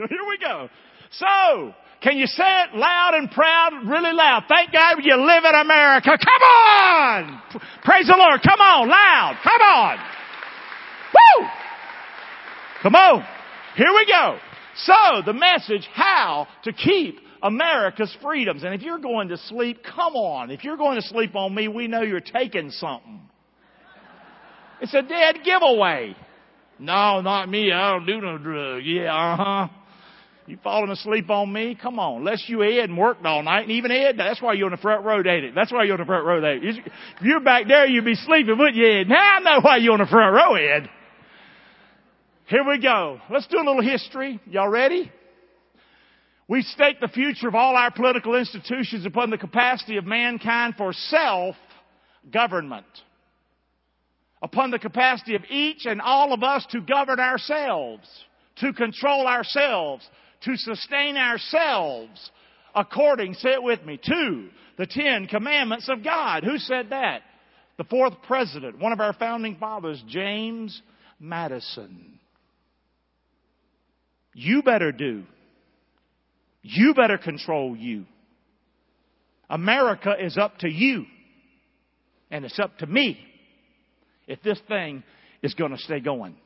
So here we go. So, can you say it loud and proud, really loud? Thank God you live in America. Come on! Praise the Lord. Come on, loud. Come on. Woo! Come on. Here we go. So, the message, how to keep America's freedoms. And if you're going to sleep, come on. If you're going to sleep on me, we know you're taking something. It's a dead giveaway. No, not me. I don't do no drugs. Yeah, uh huh. You falling asleep on me? Come on. Unless you Ed and worked all night, and even Ed, that's why you're on the front row, ain't it? That's why you're on the front row, ain't it? If you're back there, you'd be sleeping, wouldn't you, Ed? Now I know why you're on the front row, Ed. Here we go. Let's do a little history. Y'all ready? We stake the future of all our political institutions upon the capacity of mankind for self-government. Upon the capacity of each and all of us to govern ourselves, to control ourselves, to sustain ourselves according, say it with me, to the Ten Commandments of God. Who said that? The fourth president, one of our founding fathers, James Madison. You better do. You better control you. America is up to you. And it's up to me if this thing is going to stay going.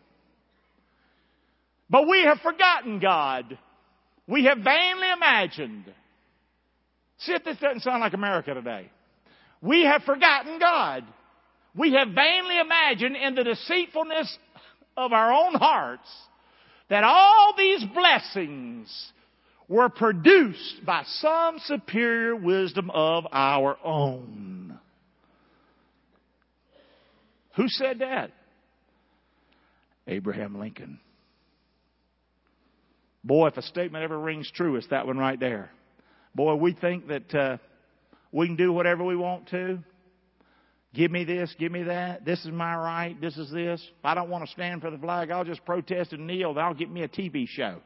But we have forgotten God. We have vainly imagined. See if this doesn't sound like America today. We have forgotten God. We have vainly imagined in the deceitfulness of our own hearts that all these blessings were produced by some superior wisdom of our own. Who said that? Abraham Lincoln. Boy, if a statement ever rings true, it's that one right there. Boy, we think that uh, we can do whatever we want to. Give me this, give me that. This is my right. This is this. If I don't want to stand for the flag, I'll just protest and kneel. That'll get me a TV show.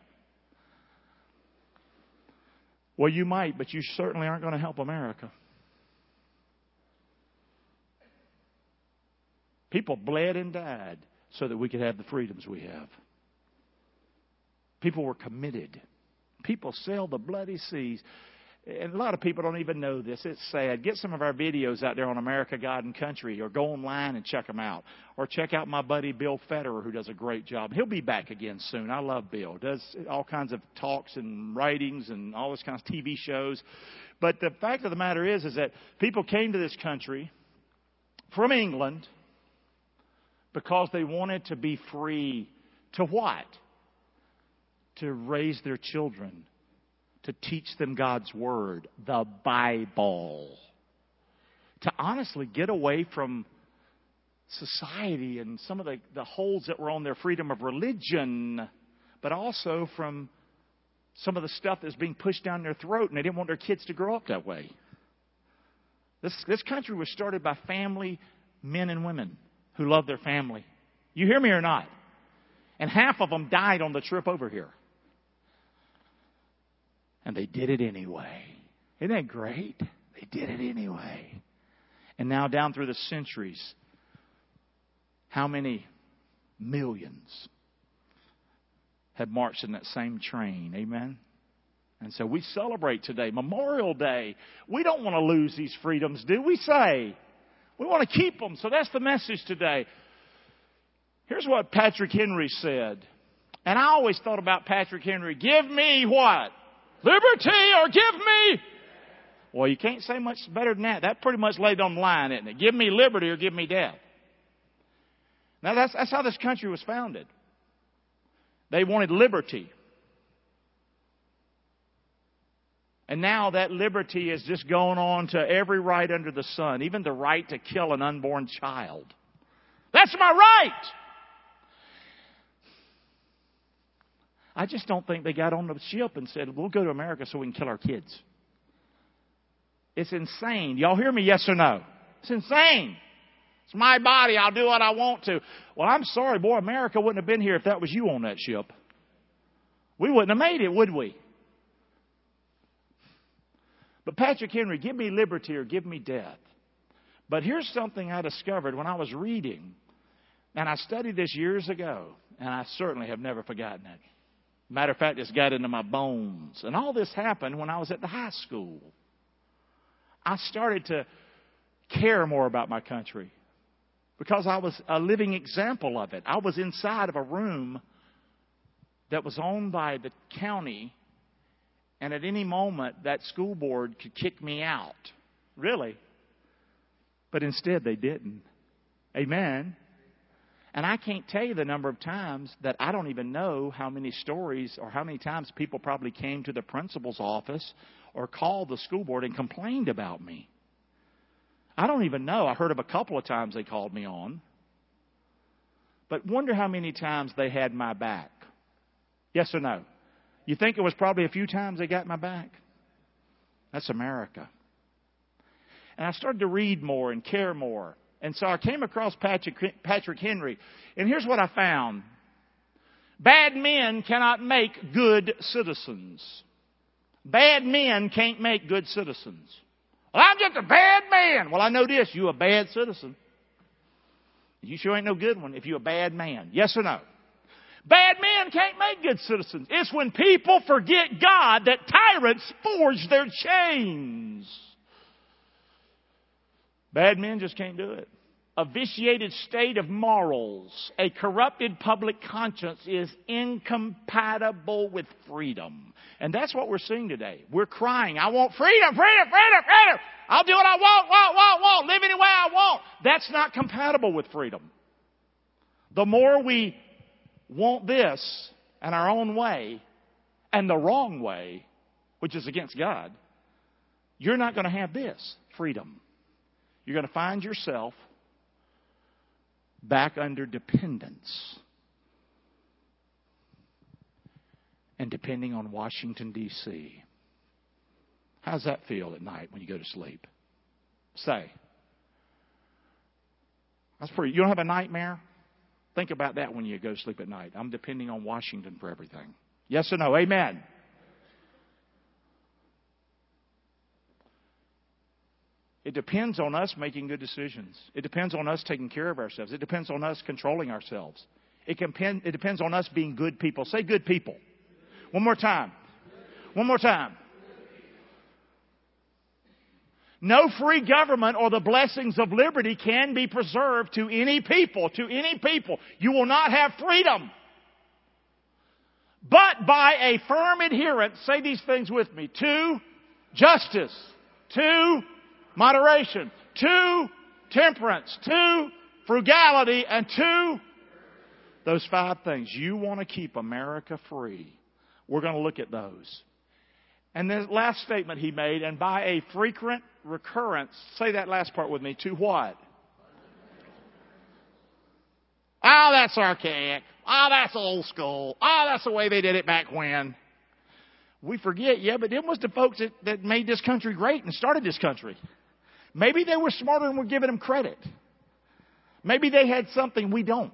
Well, you might, but you certainly aren't going to help America. People bled and died so that we could have the freedoms we have. People were committed. People sailed the bloody seas. And a lot of people don't even know this. It's sad. Get some of our videos out there on America, God, and Country, or go online and check them out. Or check out my buddy Bill Federer, who does a great job. He'll be back again soon. I love Bill. Does all kinds of talks and writings and all those kinds of TV shows. But the fact of the matter is, is that people came to this country from England because they wanted to be free to what? To raise their children, to teach them God's Word, the Bible, to honestly get away from society and some of the, the holds that were on their freedom of religion, but also from some of the stuff that's being pushed down their throat, and they didn't want their kids to grow up that way. This, this country was started by family men and women who love their family. You hear me or not? And half of them died on the trip over here. And they did it anyway. Isn't that great? They did it anyway. And now, down through the centuries, how many millions have marched in that same train? Amen? And so we celebrate today, Memorial Day. We don't want to lose these freedoms, do we say? We want to keep them. So that's the message today. Here's what Patrick Henry said. And I always thought about Patrick Henry. Give me what? Liberty or give me. Well, you can't say much better than that. That pretty much laid on the line, isn't it? Give me liberty or give me death. Now that's, that's how this country was founded. They wanted liberty. And now that liberty is just going on to every right under the sun, even the right to kill an unborn child. That's my right! I just don't think they got on the ship and said, we'll go to America so we can kill our kids. It's insane. Y'all hear me? Yes or no? It's insane. It's my body. I'll do what I want to. Well, I'm sorry, boy. America wouldn't have been here if that was you on that ship. We wouldn't have made it, would we? But Patrick Henry, give me liberty or give me death. But here's something I discovered when I was reading, and I studied this years ago, and I certainly have never forgotten it. Matter of fact, it's got into my bones. And all this happened when I was at the high school. I started to care more about my country because I was a living example of it. I was inside of a room that was owned by the county, and at any moment that school board could kick me out. Really. But instead, they didn't. Amen. And I can't tell you the number of times that I don't even know how many stories or how many times people probably came to the principal's office or called the school board and complained about me. I don't even know. I heard of a couple of times they called me on. But wonder how many times they had my back. Yes or no? You think it was probably a few times they got my back? That's America. And I started to read more and care more. And so I came across Patrick, Patrick Henry. And here's what I found. Bad men cannot make good citizens. Bad men can't make good citizens. Well, I'm just a bad man. Well, I know this. You a bad citizen. You sure ain't no good one if you're a bad man. Yes or no? Bad men can't make good citizens. It's when people forget God that tyrants forge their chains. Bad men just can't do it. A vitiated state of morals, a corrupted public conscience is incompatible with freedom. And that's what we're seeing today. We're crying, I want freedom, freedom, freedom, freedom. I'll do what I want, want, want, want, live any way I want. That's not compatible with freedom. The more we want this and our own way and the wrong way, which is against God, you're not going to have this freedom. You're going to find yourself back under dependence and depending on Washington, D.C. How's that feel at night when you go to sleep? Say. That's pretty. You You don't have a nightmare? Think about that when you go to sleep at night. I'm depending on Washington for everything. Yes or no? Amen. It depends on us making good decisions. It depends on us taking care of ourselves. It depends on us controlling ourselves. It, can, it depends on us being good people. Say good people. One more time. One more time. No free government or the blessings of liberty can be preserved to any people, to any people. You will not have freedom. But by a firm adherence, say these things with me, to justice, to moderation, two, temperance, two, frugality, and two, those five things. You want to keep America free. We're going to look at those. And the last statement he made, and by a frequent recurrence, say that last part with me, to what? Oh, that's archaic. Oh, that's old school. Oh, that's the way they did it back when. We forget, yeah, but them was the folks that, that made this country great and started this country. Maybe they were smarter and we're giving them credit. Maybe they had something we don't.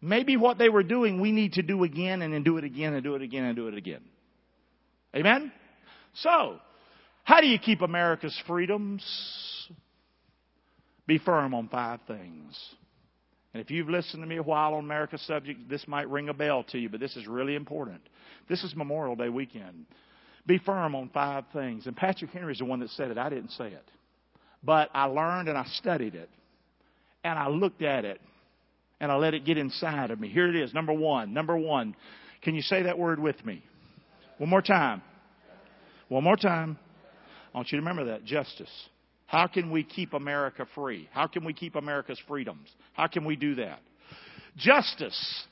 Maybe what they were doing we need to do again and then do it again and do it again and do it again. Amen? So, how do you keep America's freedoms? Be firm on five things. And if you've listened to me a while on America's subject, this might ring a bell to you, but this is really important. This is Memorial Day weekend. Be firm on five things. And Patrick Henry is the one that said it. I didn't say it. But I learned and I studied it. And I looked at it. And I let it get inside of me. Here it is. Number one. Number one. Can you say that word with me? One more time. One more time. I want you to remember that. Justice. How can we keep America free? How can we keep America's freedoms? How can we do that? Justice.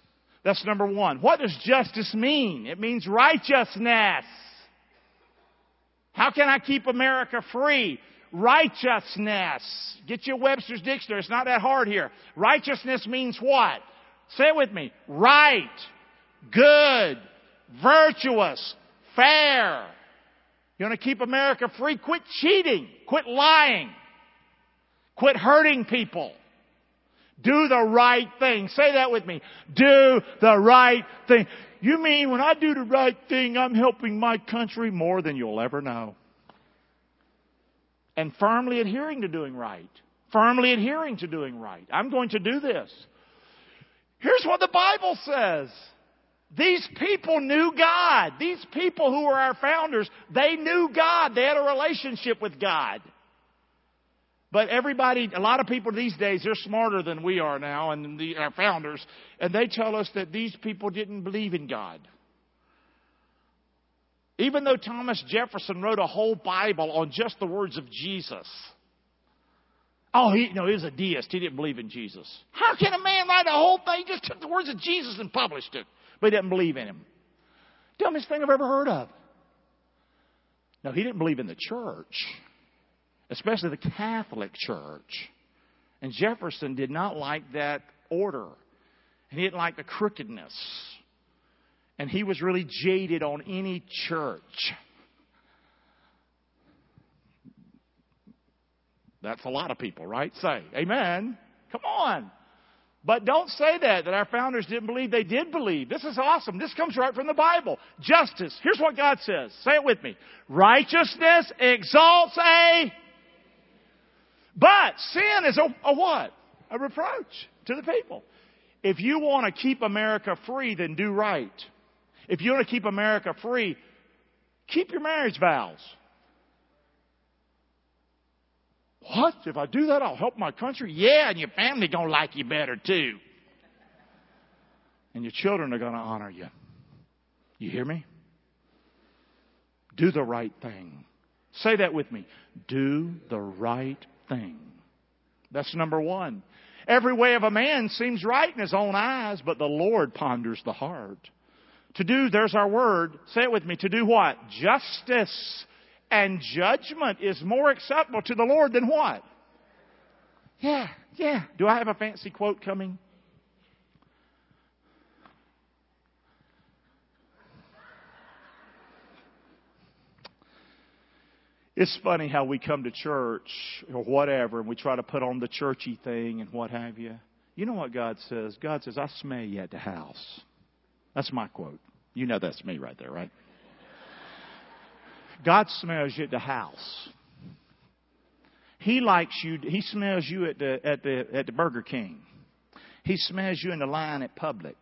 That's number one. What does justice mean? It means righteousness. How can I keep America free? Righteousness. Get your Webster's dictionary. It's not that hard here. Righteousness means what? Say it with me. Right, good, virtuous, fair. You want to keep America free? Quit cheating. Quit lying. Quit hurting people. Do the right thing. Say that with me. Do the right thing. You mean when I do the right thing, I'm helping my country more than you'll ever know and firmly adhering to doing right. Firmly adhering to doing right. I'm going to do this. Here's what the Bible says. These people knew God. These people who were our founders, they knew God. They had a relationship with God. But everybody, a lot of people these days, they're smarter than we are now and the, our founders, and they tell us that these people didn't believe in God. Even though Thomas Jefferson wrote a whole Bible on just the words of Jesus. Oh, he, no, he was a deist. He didn't believe in Jesus. How can a man write a whole thing? He just took the words of Jesus and published it but he didn't believe in him. Dumbest thing I've ever heard of. No, he didn't believe in the church, especially the Catholic Church. And Jefferson did not like that order. And he didn't like the crookedness. And he was really jaded on any church. That's a lot of people, right? Say, Amen. Come on. But don't say that, that our founders didn't believe. They did believe. This is awesome. This comes right from the Bible. Justice. Here's what God says. Say it with me. Righteousness exalts a. But sin is a, a what? A reproach to the people. If you want to keep America free, then do right. If you want to keep America free, keep your marriage vows. What? If I do that, I'll help my country? Yeah, and your family gonna like you better too. And your children are gonna honor you. You hear me? Do the right thing. Say that with me. Do the right thing. That's number one. Every way of a man seems right in his own eyes, but the Lord ponders the heart. To do, there's our word. Say it with me. To do what? Justice and judgment is more acceptable to the Lord than what? Yeah, yeah. Do I have a fancy quote coming? It's funny how we come to church or whatever and we try to put on the churchy thing and what have you. You know what God says? God says, I smell you at the house. That's my quote. You know that's me right there, right? God smells you at the house. He likes you. He smells you at the at the at the Burger King. He smells you in the line at Publix.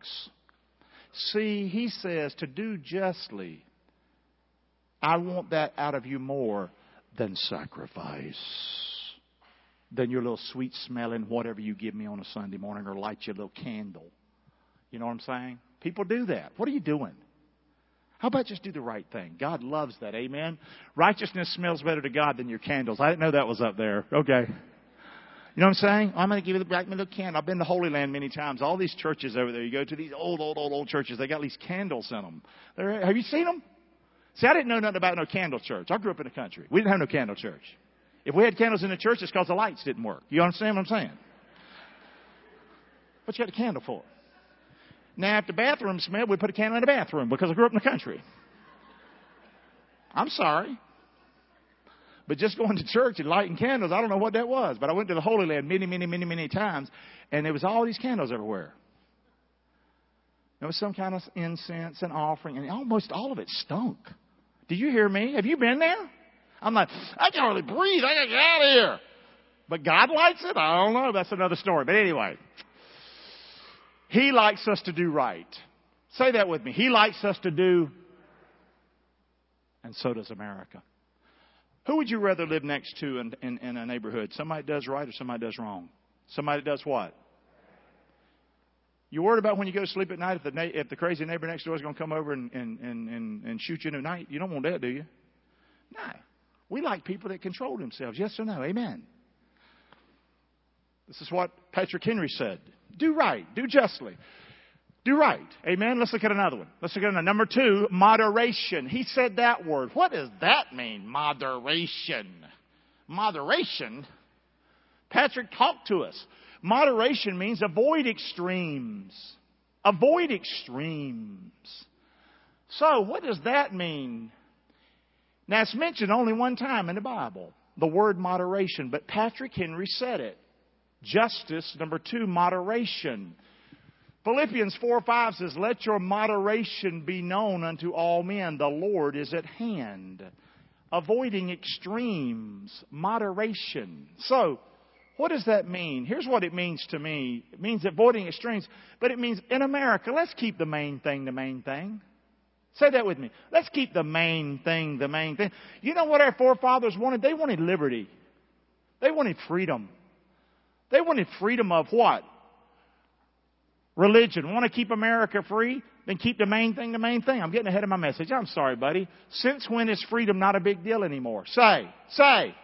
See, he says to do justly. I want that out of you more than sacrifice. Than your little sweet smelling whatever you give me on a Sunday morning or light your little candle. You know what I'm saying? People do that. What are you doing? How about just do the right thing? God loves that. Amen. Righteousness smells better to God than your candles. I didn't know that was up there. Okay. You know what I'm saying? I'm going to give you the black little candle. I've been to Holy Land many times. All these churches over there, you go to these old, old, old, old churches. They got these candles in them. They're, have you seen them? See, I didn't know nothing about no candle church. I grew up in the country. We didn't have no candle church. If we had candles in the church, it's because the lights didn't work. You understand what I'm saying? What you got a candle for? Now, if the bathroom smelled, we put a candle in the bathroom because I grew up in the country. I'm sorry. But just going to church and lighting candles, I don't know what that was. But I went to the Holy Land many, many, many, many times, and there was all these candles everywhere. There was some kind of incense and offering, and almost all of it stunk. Did you hear me? Have you been there? I'm like, I can't really breathe. I gotta get out of here. But God likes it? I don't know. That's another story. But anyway, he likes us to do right. Say that with me. He likes us to do, and so does America. Who would you rather live next to in, in, in a neighborhood? Somebody does right or somebody does wrong? Somebody does what? You worried about when you go to sleep at night if the, na- if the crazy neighbor next door is going to come over and, and, and, and, and shoot you in the night? You don't want that, do you? No. We like people that control themselves. Yes or no? Amen. This is what Patrick Henry said. Do right. Do justly. Do right. Amen. Let's look at another one. Let's look at another. Number two, moderation. He said that word. What does that mean? Moderation. Moderation? Patrick talked to us. Moderation means avoid extremes. Avoid extremes. So, what does that mean? Now, it's mentioned only one time in the Bible, the word moderation, but Patrick Henry said it. Justice. Number two, moderation. Philippians 4 5 says, Let your moderation be known unto all men. The Lord is at hand. Avoiding extremes. Moderation. So, What does that mean? Here's what it means to me. It means avoiding extremes, but it means in America, let's keep the main thing the main thing. Say that with me. Let's keep the main thing the main thing. You know what our forefathers wanted? They wanted liberty. They wanted freedom. They wanted freedom of what? Religion. Want to keep America free? Then keep the main thing the main thing. I'm getting ahead of my message. I'm sorry, buddy. Since when is freedom not a big deal anymore? Say, say.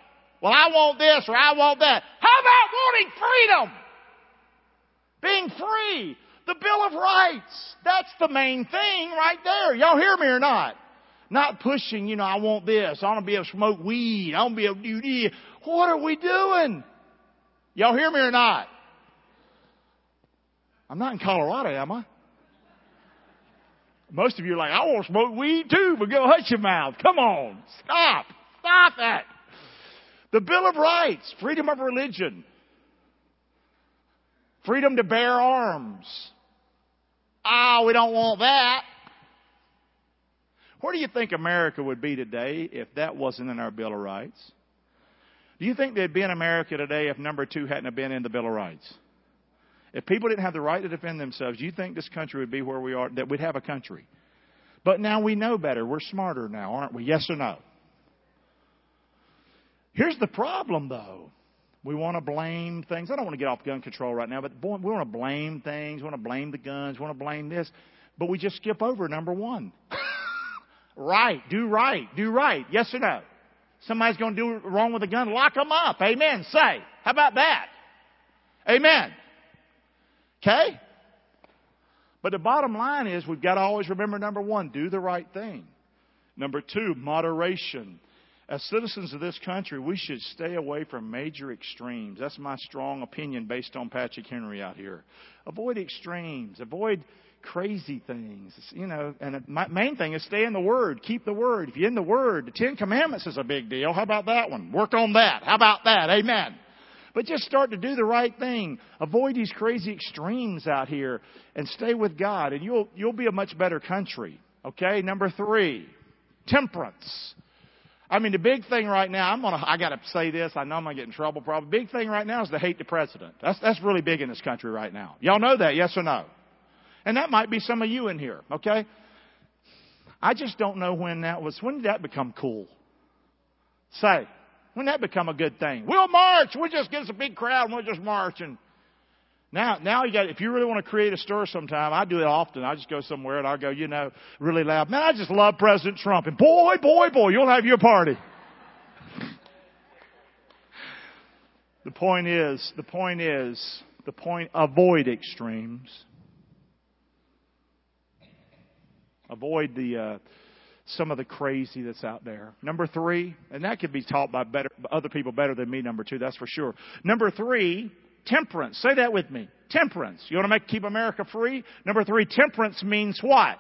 Well, I want this or I want that. How about wanting freedom? Being free. The Bill of Rights. That's the main thing right there. Y'all hear me or not? Not pushing, you know, I want this. I want to be able to smoke weed. I want to be able to do this. What are we doing? Y'all hear me or not? I'm not in Colorado, am I? Most of you are like, I want to smoke weed too, but go hush your mouth. Come on. Stop. Stop that. The Bill of Rights, freedom of religion, freedom to bear arms. Ah, oh, we don't want that. Where do you think America would be today if that wasn't in our Bill of Rights? Do you think they'd be in America today if number two hadn't been in the Bill of Rights? If people didn't have the right to defend themselves, do you think this country would be where we are, that we'd have a country? But now we know better. We're smarter now, aren't we? Yes or no? Here's the problem, though. We want to blame things. I don't want to get off gun control right now, but boy, we want to blame things. We want to blame the guns. We want to blame this. But we just skip over number one. right. Do right. Do right. Yes or no? Somebody's going to do wrong with a gun, lock them up. Amen. Say. How about that? Amen. Okay? But the bottom line is we've got to always remember number one, do the right thing. Number two, moderation. As citizens of this country, we should stay away from major extremes. That's my strong opinion based on Patrick Henry out here. Avoid extremes. Avoid crazy things. You know, and the main thing is stay in the Word. Keep the Word. If you're in the Word, the Ten Commandments is a big deal. How about that one? Work on that. How about that? Amen. But just start to do the right thing. Avoid these crazy extremes out here and stay with God and you'll, you'll be a much better country. Okay? Number three, temperance. I mean, the big thing right now, I'm gonna, I gotta say this, I know I'm gonna get in trouble probably. Big thing right now is to hate the president. That's, that's really big in this country right now. Y'all know that, yes or no? And that might be some of you in here, okay? I just don't know when that was, when did that become cool? Say, when that become a good thing? We'll march. We'll just get us a big crowd and we'll just march. And now, now you got, if you really want to create a stir sometime, I do it often. I just go somewhere and I'll go, you know, really loud. Man, I just love President Trump. And boy, boy, boy, you'll have your party. the point is, the point is, the point, avoid extremes. Avoid the uh, some of the crazy that's out there. Number three, and that could be taught by better other people better than me. Number two, that's for sure. Number three, temperance. Say that with me. Temperance. You want to make keep America free? Number three, temperance means what?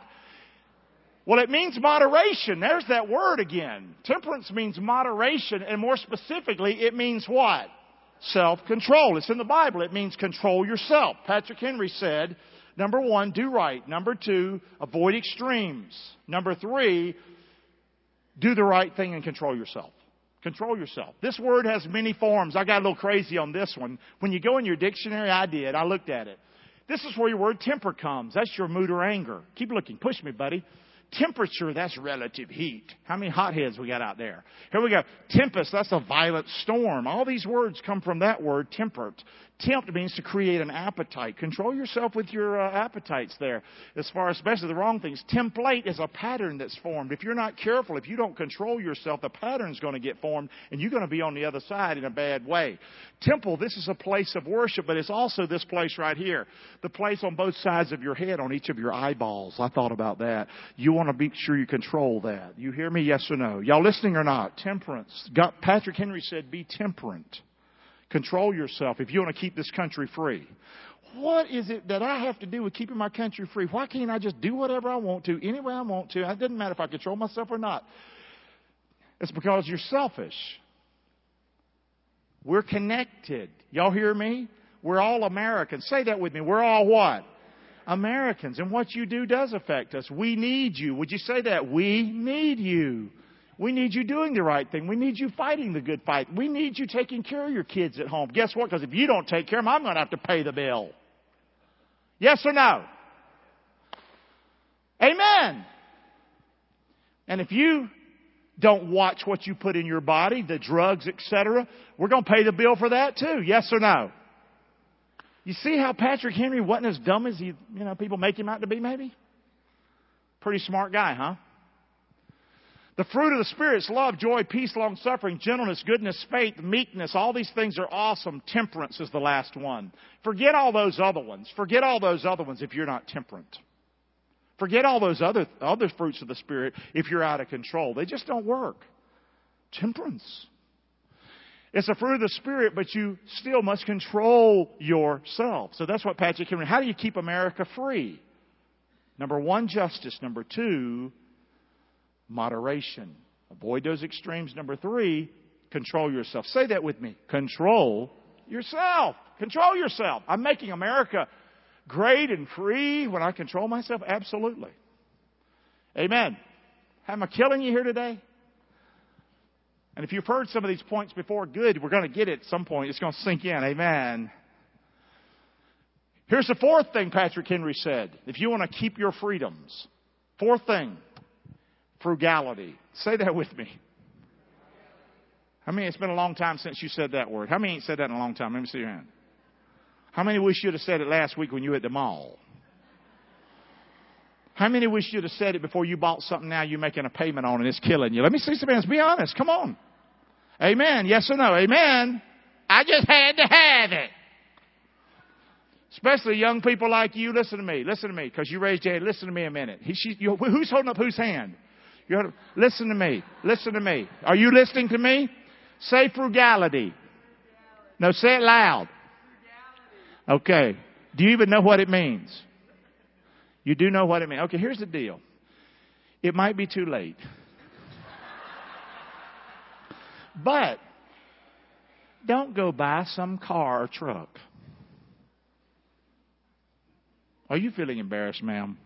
Well, it means moderation. There's that word again. Temperance means moderation, and more specifically, it means what? Self-control. It's in the Bible. It means control yourself. Patrick Henry said, Number one, do right. Number two, avoid extremes. Number three, do the right thing and control yourself. Control yourself. This word has many forms. I got a little crazy on this one. When you go in your dictionary, I did. I looked at it. This is where your word temper comes. That's your mood or anger. Keep looking. Push me, buddy. Temperature, that's relative heat. How many hotheads we got out there? Here we go. Tempest, that's a violent storm. All these words come from that word, temperate. Tempt means to create an appetite. Control yourself with your uh, appetites there, as far as especially the wrong things. Template is a pattern that's formed. If you're not careful, if you don't control yourself, the pattern's going to get formed, and you're going to be on the other side in a bad way. Temple, this is a place of worship, but it's also this place right here, the place on both sides of your head, on each of your eyeballs. I thought about that. You want to be sure you control that. You hear me? Yes or no? Y'all listening or not? Temperance. God, Patrick Henry said, "Be temperate." Control yourself if you want to keep this country free. What is it that I have to do with keeping my country free? Why can't I just do whatever I want to, any way I want to? It doesn't matter if I control myself or not. It's because you're selfish. We're connected. Y'all hear me? We're all Americans. Say that with me. We're all what? Americans. And what you do does affect us. We need you. Would you say that? We need you. We need you doing the right thing. We need you fighting the good fight. We need you taking care of your kids at home. Guess what? Because if you don't take care of them, I'm going to have to pay the bill. Yes or no? Amen. And if you don't watch what you put in your body, the drugs, etc., we're going to pay the bill for that too. Yes or no? You see how Patrick Henry wasn't as dumb as he, you know, people make him out to be maybe? Pretty smart guy, huh? The fruit of the Spirit is love, joy, peace, long suffering, gentleness, goodness, faith, meekness. All these things are awesome. Temperance is the last one. Forget all those other ones. Forget all those other ones if you're not temperate. Forget all those other, other fruits of the Spirit if you're out of control. They just don't work. Temperance. It's a fruit of the Spirit, but you still must control yourself. So that's what Patrick Henry. How do you keep America free? Number one, justice. Number two, moderation. Avoid those extremes. Number three, control yourself. Say that with me. Control yourself. Control yourself. I'm making America great and free when I control myself? Absolutely. Amen. Am I killing you here today? And if you've heard some of these points before, good. We're going to get it at some point. It's going to sink in. Amen. Here's the fourth thing Patrick Henry said. If you want to keep your freedoms, fourth thing, frugality. Say that with me. How many? It's been a long time since you said that word. How many ain't said that in a long time? Let me see your hand. How many wish you'd have said it last week when you were at the mall? How many wish you'd have said it before you bought something now you're making a payment on and it's killing you? Let me see some hands. Be honest. Come on. Amen. Yes or no? Amen. I just had to have it. Especially young people like you. Listen to me. Listen to me. Because you raised your hand. Listen to me a minute. He, she, you, who's holding up whose hand? You're, listen to me. Listen to me. Are you listening to me? Say frugality. No, say it loud. Okay. Do you even know what it means? You do know what it means. Okay, here's the deal. It might be too late. But don't go buy some car or truck. Are you feeling embarrassed, ma'am?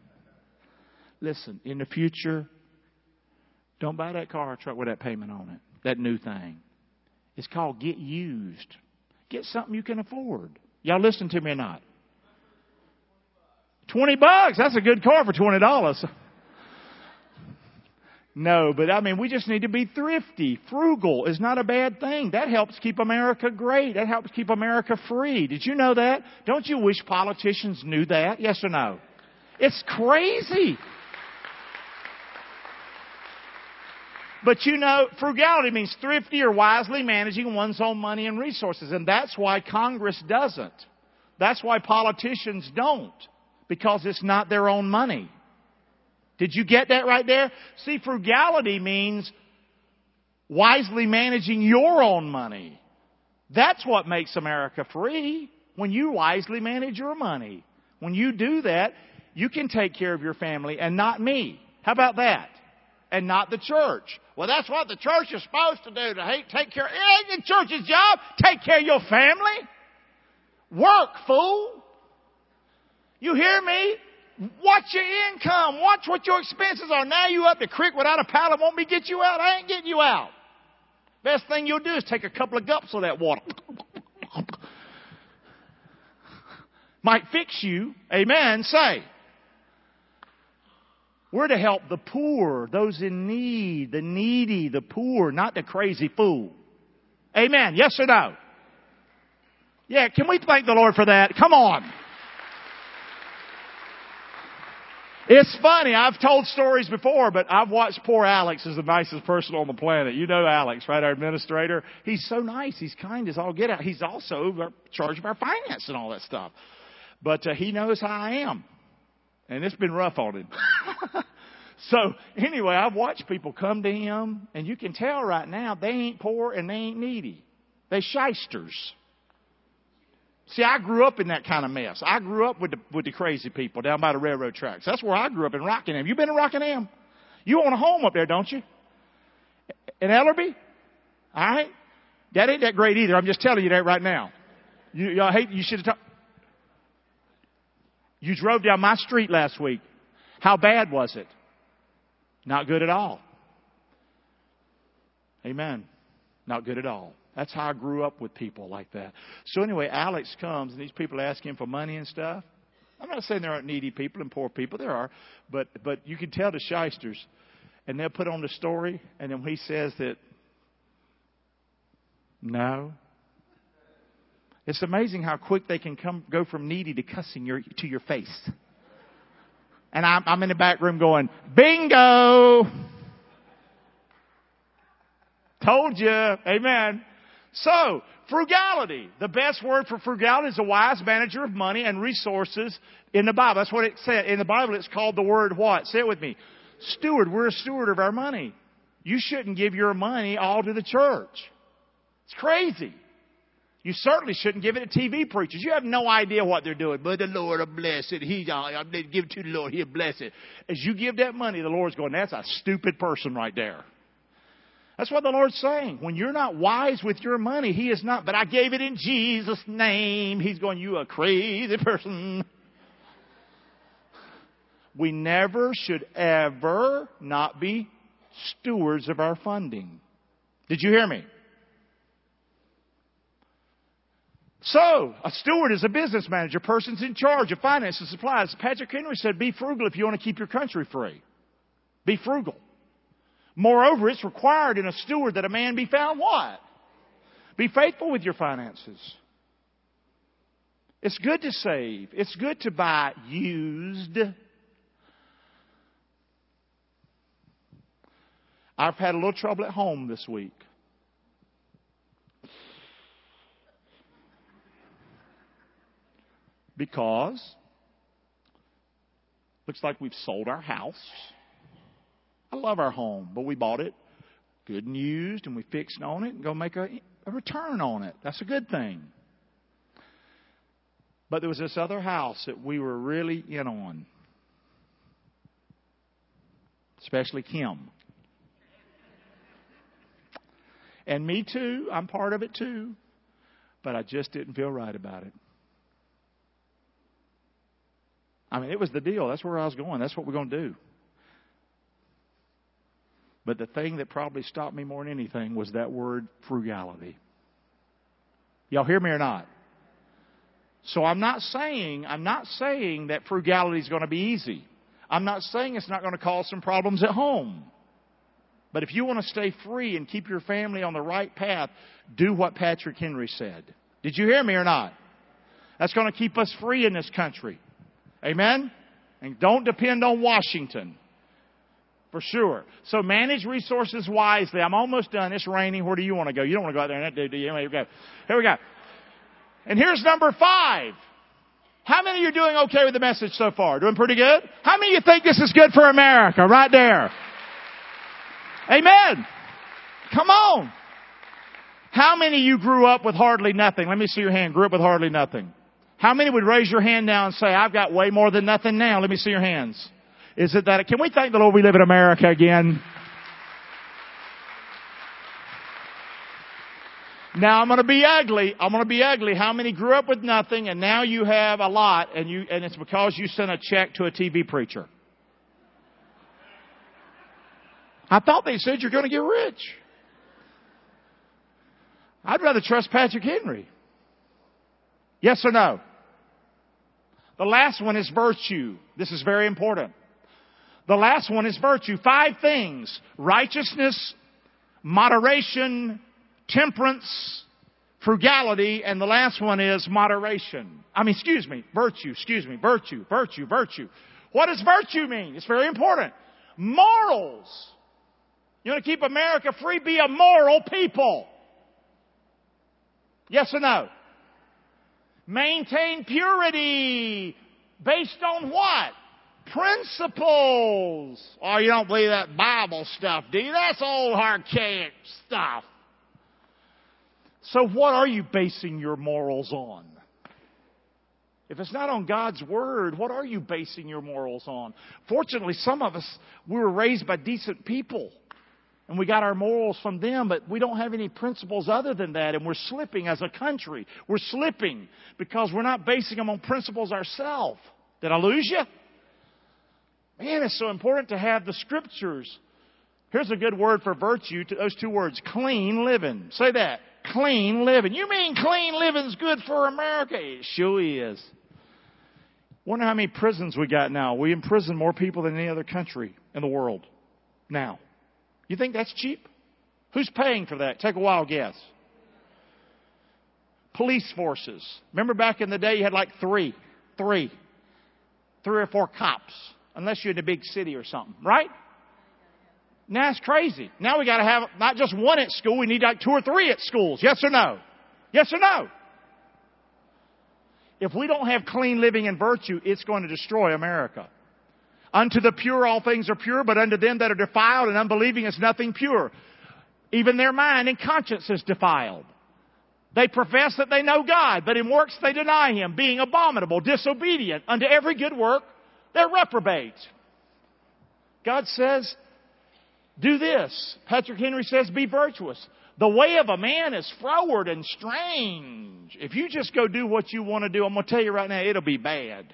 Listen, in the future, don't buy that car or truck with that payment on it, that new thing. It's called get used. Get something you can afford. Y'all listen to me or not? 20 bucks. That's a good car for $20. No, but I mean, we just need to be thrifty. Frugal is not a bad thing. That helps keep America great. That helps keep America free. Did you know that? Don't you wish politicians knew that? Yes or no? It's crazy. But you know, frugality means thrifty or wisely managing one's own money and resources. And that's why Congress doesn't. That's why politicians don't. Because it's not their own money. Did you get that right there? See, frugality means wisely managing your own money. That's what makes America free. When you wisely manage your money. When you do that, you can take care of your family and not me. How about that? And not the church. Well, that's what the church is supposed to do, to take care. Ain't the church's job. Take care of your family. Work, fool. You hear me? Watch your income. Watch what your expenses are. Now you up the creek without a paddle won't me get you out. I ain't getting you out. Best thing you'll do is take a couple of gulps of that water. Might fix you. Amen. Say. We're to help the poor, those in need, the needy, the poor, not the crazy fool. Amen. Yes or no? Yeah, can we thank the Lord for that? Come on. It's funny. I've told stories before, but I've watched poor Alex as the nicest person on the planet. You know Alex, right? Our administrator. He's so nice. He's kind as all get out. He's also in charge of our finance and all that stuff. But uh, he knows how I am. And it's been rough on him. so anyway, I've watched people come to him, and you can tell right now they ain't poor and they ain't needy. They shysters. See, I grew up in that kind of mess. I grew up with the, with the crazy people down by the railroad tracks. That's where I grew up in Rockingham. You been in Rockingham? You own a home up there, don't you? In Ellerbe? All right. That ain't that great either. I'm just telling you that right now. You, y'all hate, you should have. You drove down my street last week. How bad was it? Not good at all. Amen. Not good at all. That's how I grew up with people like that. So anyway, Alex comes and these people ask him for money and stuff. I'm not saying there aren't needy people and poor people. There are, but but you can tell the shysters, and they'll put on the story, and then he says that, no. It's amazing how quick they can come go from needy to cussing your to your face. And I'm, I'm in the back room going, bingo! Told you. Amen. So, frugality. The best word for frugality is a wise manager of money and resources in the Bible. That's what it said. In the Bible, it's called the word what? Say it with me. Steward. We're a steward of our money. You shouldn't give your money all to the church. It's crazy. You certainly shouldn't give it to TV preachers. You have no idea what they're doing. But the Lord will bless it. He, uh, I'll give it to the Lord. He'll bless it. As you give that money, the Lord's going, that's a stupid person right there. That's what the Lord's saying. When you're not wise with your money, He is not, but I gave it in Jesus' name. He's going, you a crazy person. We never should ever not be stewards of our funding. Did you hear me? So, a steward is a business manager, person's in charge of finances, and supplies. Patrick Henry said, be frugal if you want to keep your country free. Be frugal. Moreover, it's required in a steward that a man be found what? Be faithful with your finances. It's good to save. It's good to buy used. I've had a little trouble at home this week. Because looks like we've sold our house. I love our home, but we bought it good and used, and we fixed on it and go make a, a return on it. That's a good thing. But there was this other house that we were really in on, especially Kim. And me too, I'm part of it too, but I just didn't feel right about it. I mean, it was the deal. That's where I was going. That's what we're going to do. But the thing that probably stopped me more than anything was that word frugality. Y'all hear me or not? So I'm not saying, I'm not saying that frugality is going to be easy. I'm not saying it's not going to cause some problems at home. But if you want to stay free and keep your family on the right path, do what Patrick Henry said. Did you hear me or not? That's going to keep us free in this country. Amen? And don't depend on Washington for sure. So manage resources wisely. I'm almost done. It's raining. Where do you want to go? You don't want to go out there and do, do you? Here we go. Here we go. And here's number five. How many of you are doing okay with the message so far? Doing pretty good? How many of you think this is good for America? Right there. Amen. Come on. How many of you grew up with hardly nothing? Let me see your hand. Grew up with hardly nothing. How many would raise your hand now and say, I've got way more than nothing now? Let me see your hands. Is it that, can we thank the Lord we live in America again? Now I'm going to be ugly. I'm going to be ugly. How many grew up with nothing and now you have a lot and you, and it's because you sent a check to a TV preacher? I thought they said you're going to get rich. I'd rather trust Patrick Henry. Yes or no? The last one is virtue. This is very important. The last one is virtue. Five things. Righteousness, moderation, temperance, frugality, and the last one is moderation. I mean, excuse me, virtue, excuse me, virtue, virtue, virtue. What does virtue mean? It's very important. Morals. You want to keep America free? Be a moral people. Yes or no? Maintain purity. Based on what? principles. Oh, you don't believe that Bible stuff, do you? That's old archaic stuff. So what are you basing your morals on? If it's not on God's Word, what are you basing your morals on? Fortunately, some of us, we were raised by decent people. And we got our morals from them, but we don't have any principles other than that, and we're slipping as a country. We're slipping because we're not basing them on principles ourselves. Did I lose you? Man, it's so important to have the scriptures. Here's a good word for virtue to those two words. Clean living. Say that. Clean living. You mean clean living's good for America? It sure is. Wonder how many prisons we got now. We imprison more people than any other country in the world now. You think that's cheap? Who's paying for that? Take a wild guess. Police forces. Remember back in the day you had like three, three, three or four cops, unless you're in a big city or something, right? Now it's crazy. Now we got to have not just one at school, we need like two or three at schools. Yes or no? Yes or no? If we don't have clean living and virtue, it's going to destroy America. Unto the pure all things are pure, but unto them that are defiled and unbelieving is nothing pure. Even their mind and conscience is defiled. They profess that they know God, but in works they deny Him, being abominable, disobedient unto every good work, they're reprobate. God says, do this. Patrick Henry says, be virtuous. The way of a man is froward and strange. If you just go do what you want to do, I'm going to tell you right now, it'll be bad.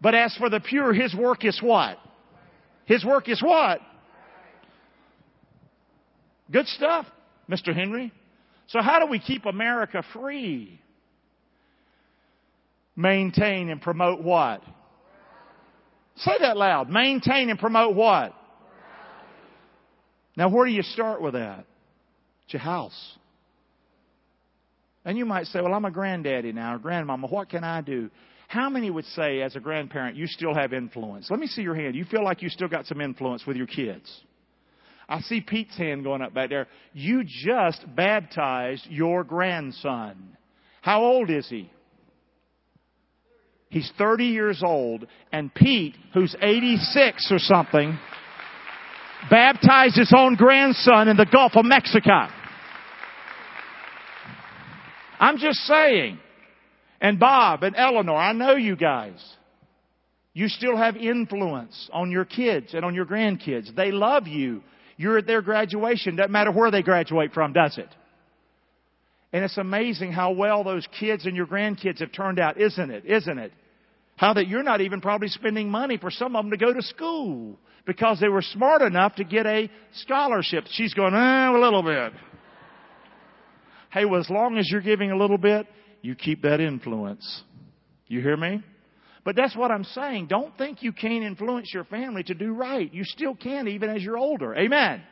But as for the pure, his work is what? His work is what? Good stuff, Mr. Henry. So how do we keep America free? Maintain and promote what? Say that loud. Maintain and promote what? Now, where do you start with that? It's your house. And you might say, well, I'm a granddaddy now, or grandmama. What can I do? How many would say, as a grandparent, you still have influence? Let me see your hand. You feel like you still got some influence with your kids. I see Pete's hand going up back there. You just baptized your grandson. How old is he? He's 30 years old. And Pete, who's 86 or something, baptized his own grandson in the Gulf of Mexico. I'm just saying. And Bob and Eleanor, I know you guys. You still have influence on your kids and on your grandkids. They love you. You're at their graduation. Doesn't matter where they graduate from, does it? And it's amazing how well those kids and your grandkids have turned out, isn't it? Isn't it? How that you're not even probably spending money for some of them to go to school because they were smart enough to get a scholarship. She's going, eh, a little bit. Hey, well, as long as you're giving a little bit, you keep that influence. You hear me? But that's what I'm saying. Don't think you can't influence your family to do right. You still can even as you're older. Amen.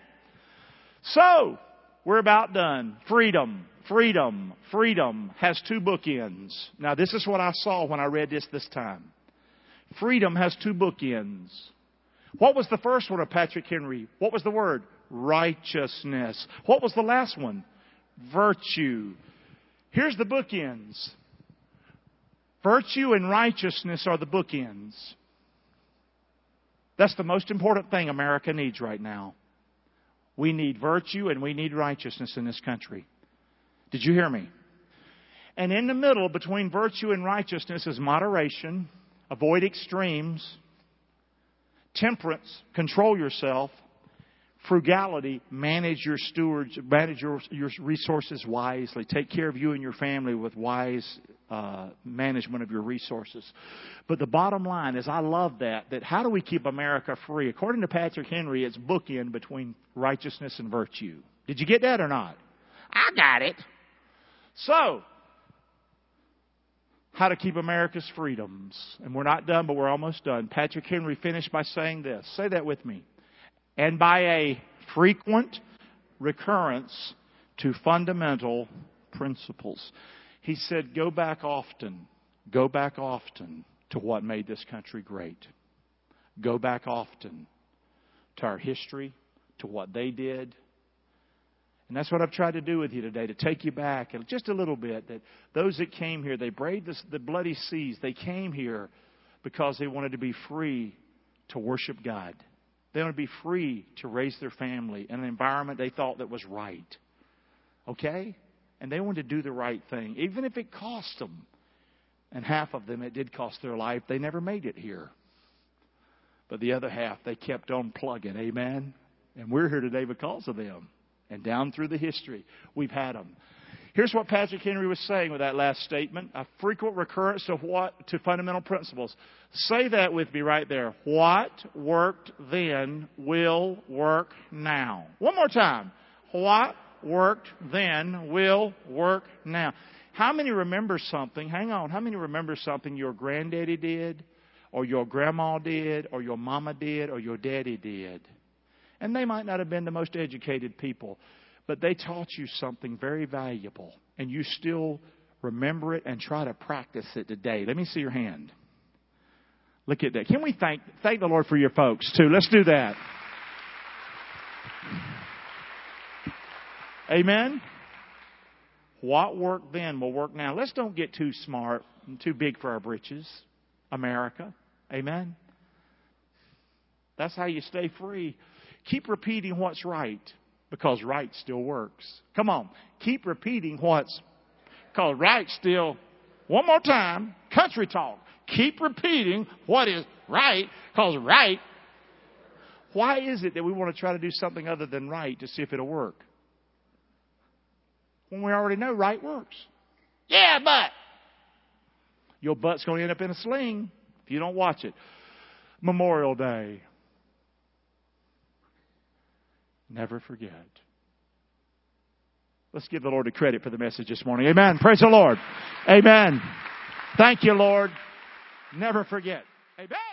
So, we're about done. Freedom, freedom, freedom has two bookends. Now, this is what I saw when I read this this time. Freedom has two bookends. What was the first one of Patrick Henry? What was the word? Righteousness. What was the last one? Virtue. Here's the bookends. Virtue and righteousness are the bookends. That's the most important thing America needs right now. We need virtue and we need righteousness in this country. Did you hear me? And in the middle between virtue and righteousness is moderation, avoid extremes, temperance, control yourself, frugality, manage your stewards, manage your, your resources wisely. Take care of you and your family with wise uh, management of your resources. But the bottom line is, I love that. That how do we keep America free? According to Patrick Henry, it's bookend between righteousness and virtue. Did you get that or not? I got it. So, how to keep America's freedoms. And we're not done, but we're almost done. Patrick Henry finished by saying this. Say that with me. And by a frequent recurrence to fundamental principles. He said, go back often. Go back often to what made this country great. Go back often to our history, to what they did, and that's what I've tried to do with you today, to take you back just a little bit. That those that came here, they braved the, the bloody seas. They came here because they wanted to be free to worship God. They wanted to be free to raise their family in an environment they thought that was right. Okay? And they wanted to do the right thing, even if it cost them. And half of them, it did cost their life. They never made it here. But the other half, they kept on plugging. Amen? And we're here today because of them and down through the history, we've had them. Here's what Patrick Henry was saying with that last statement a frequent recurrence to what? To fundamental principles. Say that with me right there. What worked then will work now. One more time. What worked then will work now. How many remember something? Hang on. How many remember something your granddaddy did, or your grandma did, or your mama did, or your daddy did? And they might not have been the most educated people but they taught you something very valuable, and you still remember it and try to practice it today. Let me see your hand. Look at that. Can we thank thank the Lord for your folks too? Let's do that. Amen. What worked then will work now. Let's don't get too smart and too big for our britches. America. Amen. That's how you stay free. Keep repeating what's right because right still works. Come on. Keep repeating what's because right still, one more time, country talk. Keep repeating what is right because right. Why is it that we want to try to do something other than right to see if it'll work? When we already know right works. Yeah, but. Your butt's going to end up in a sling if you don't watch it. Memorial Day. Never forget. Let's give the Lord a credit for the message this morning. Amen. Praise the Lord. Amen. Thank you, Lord. Never forget. Amen.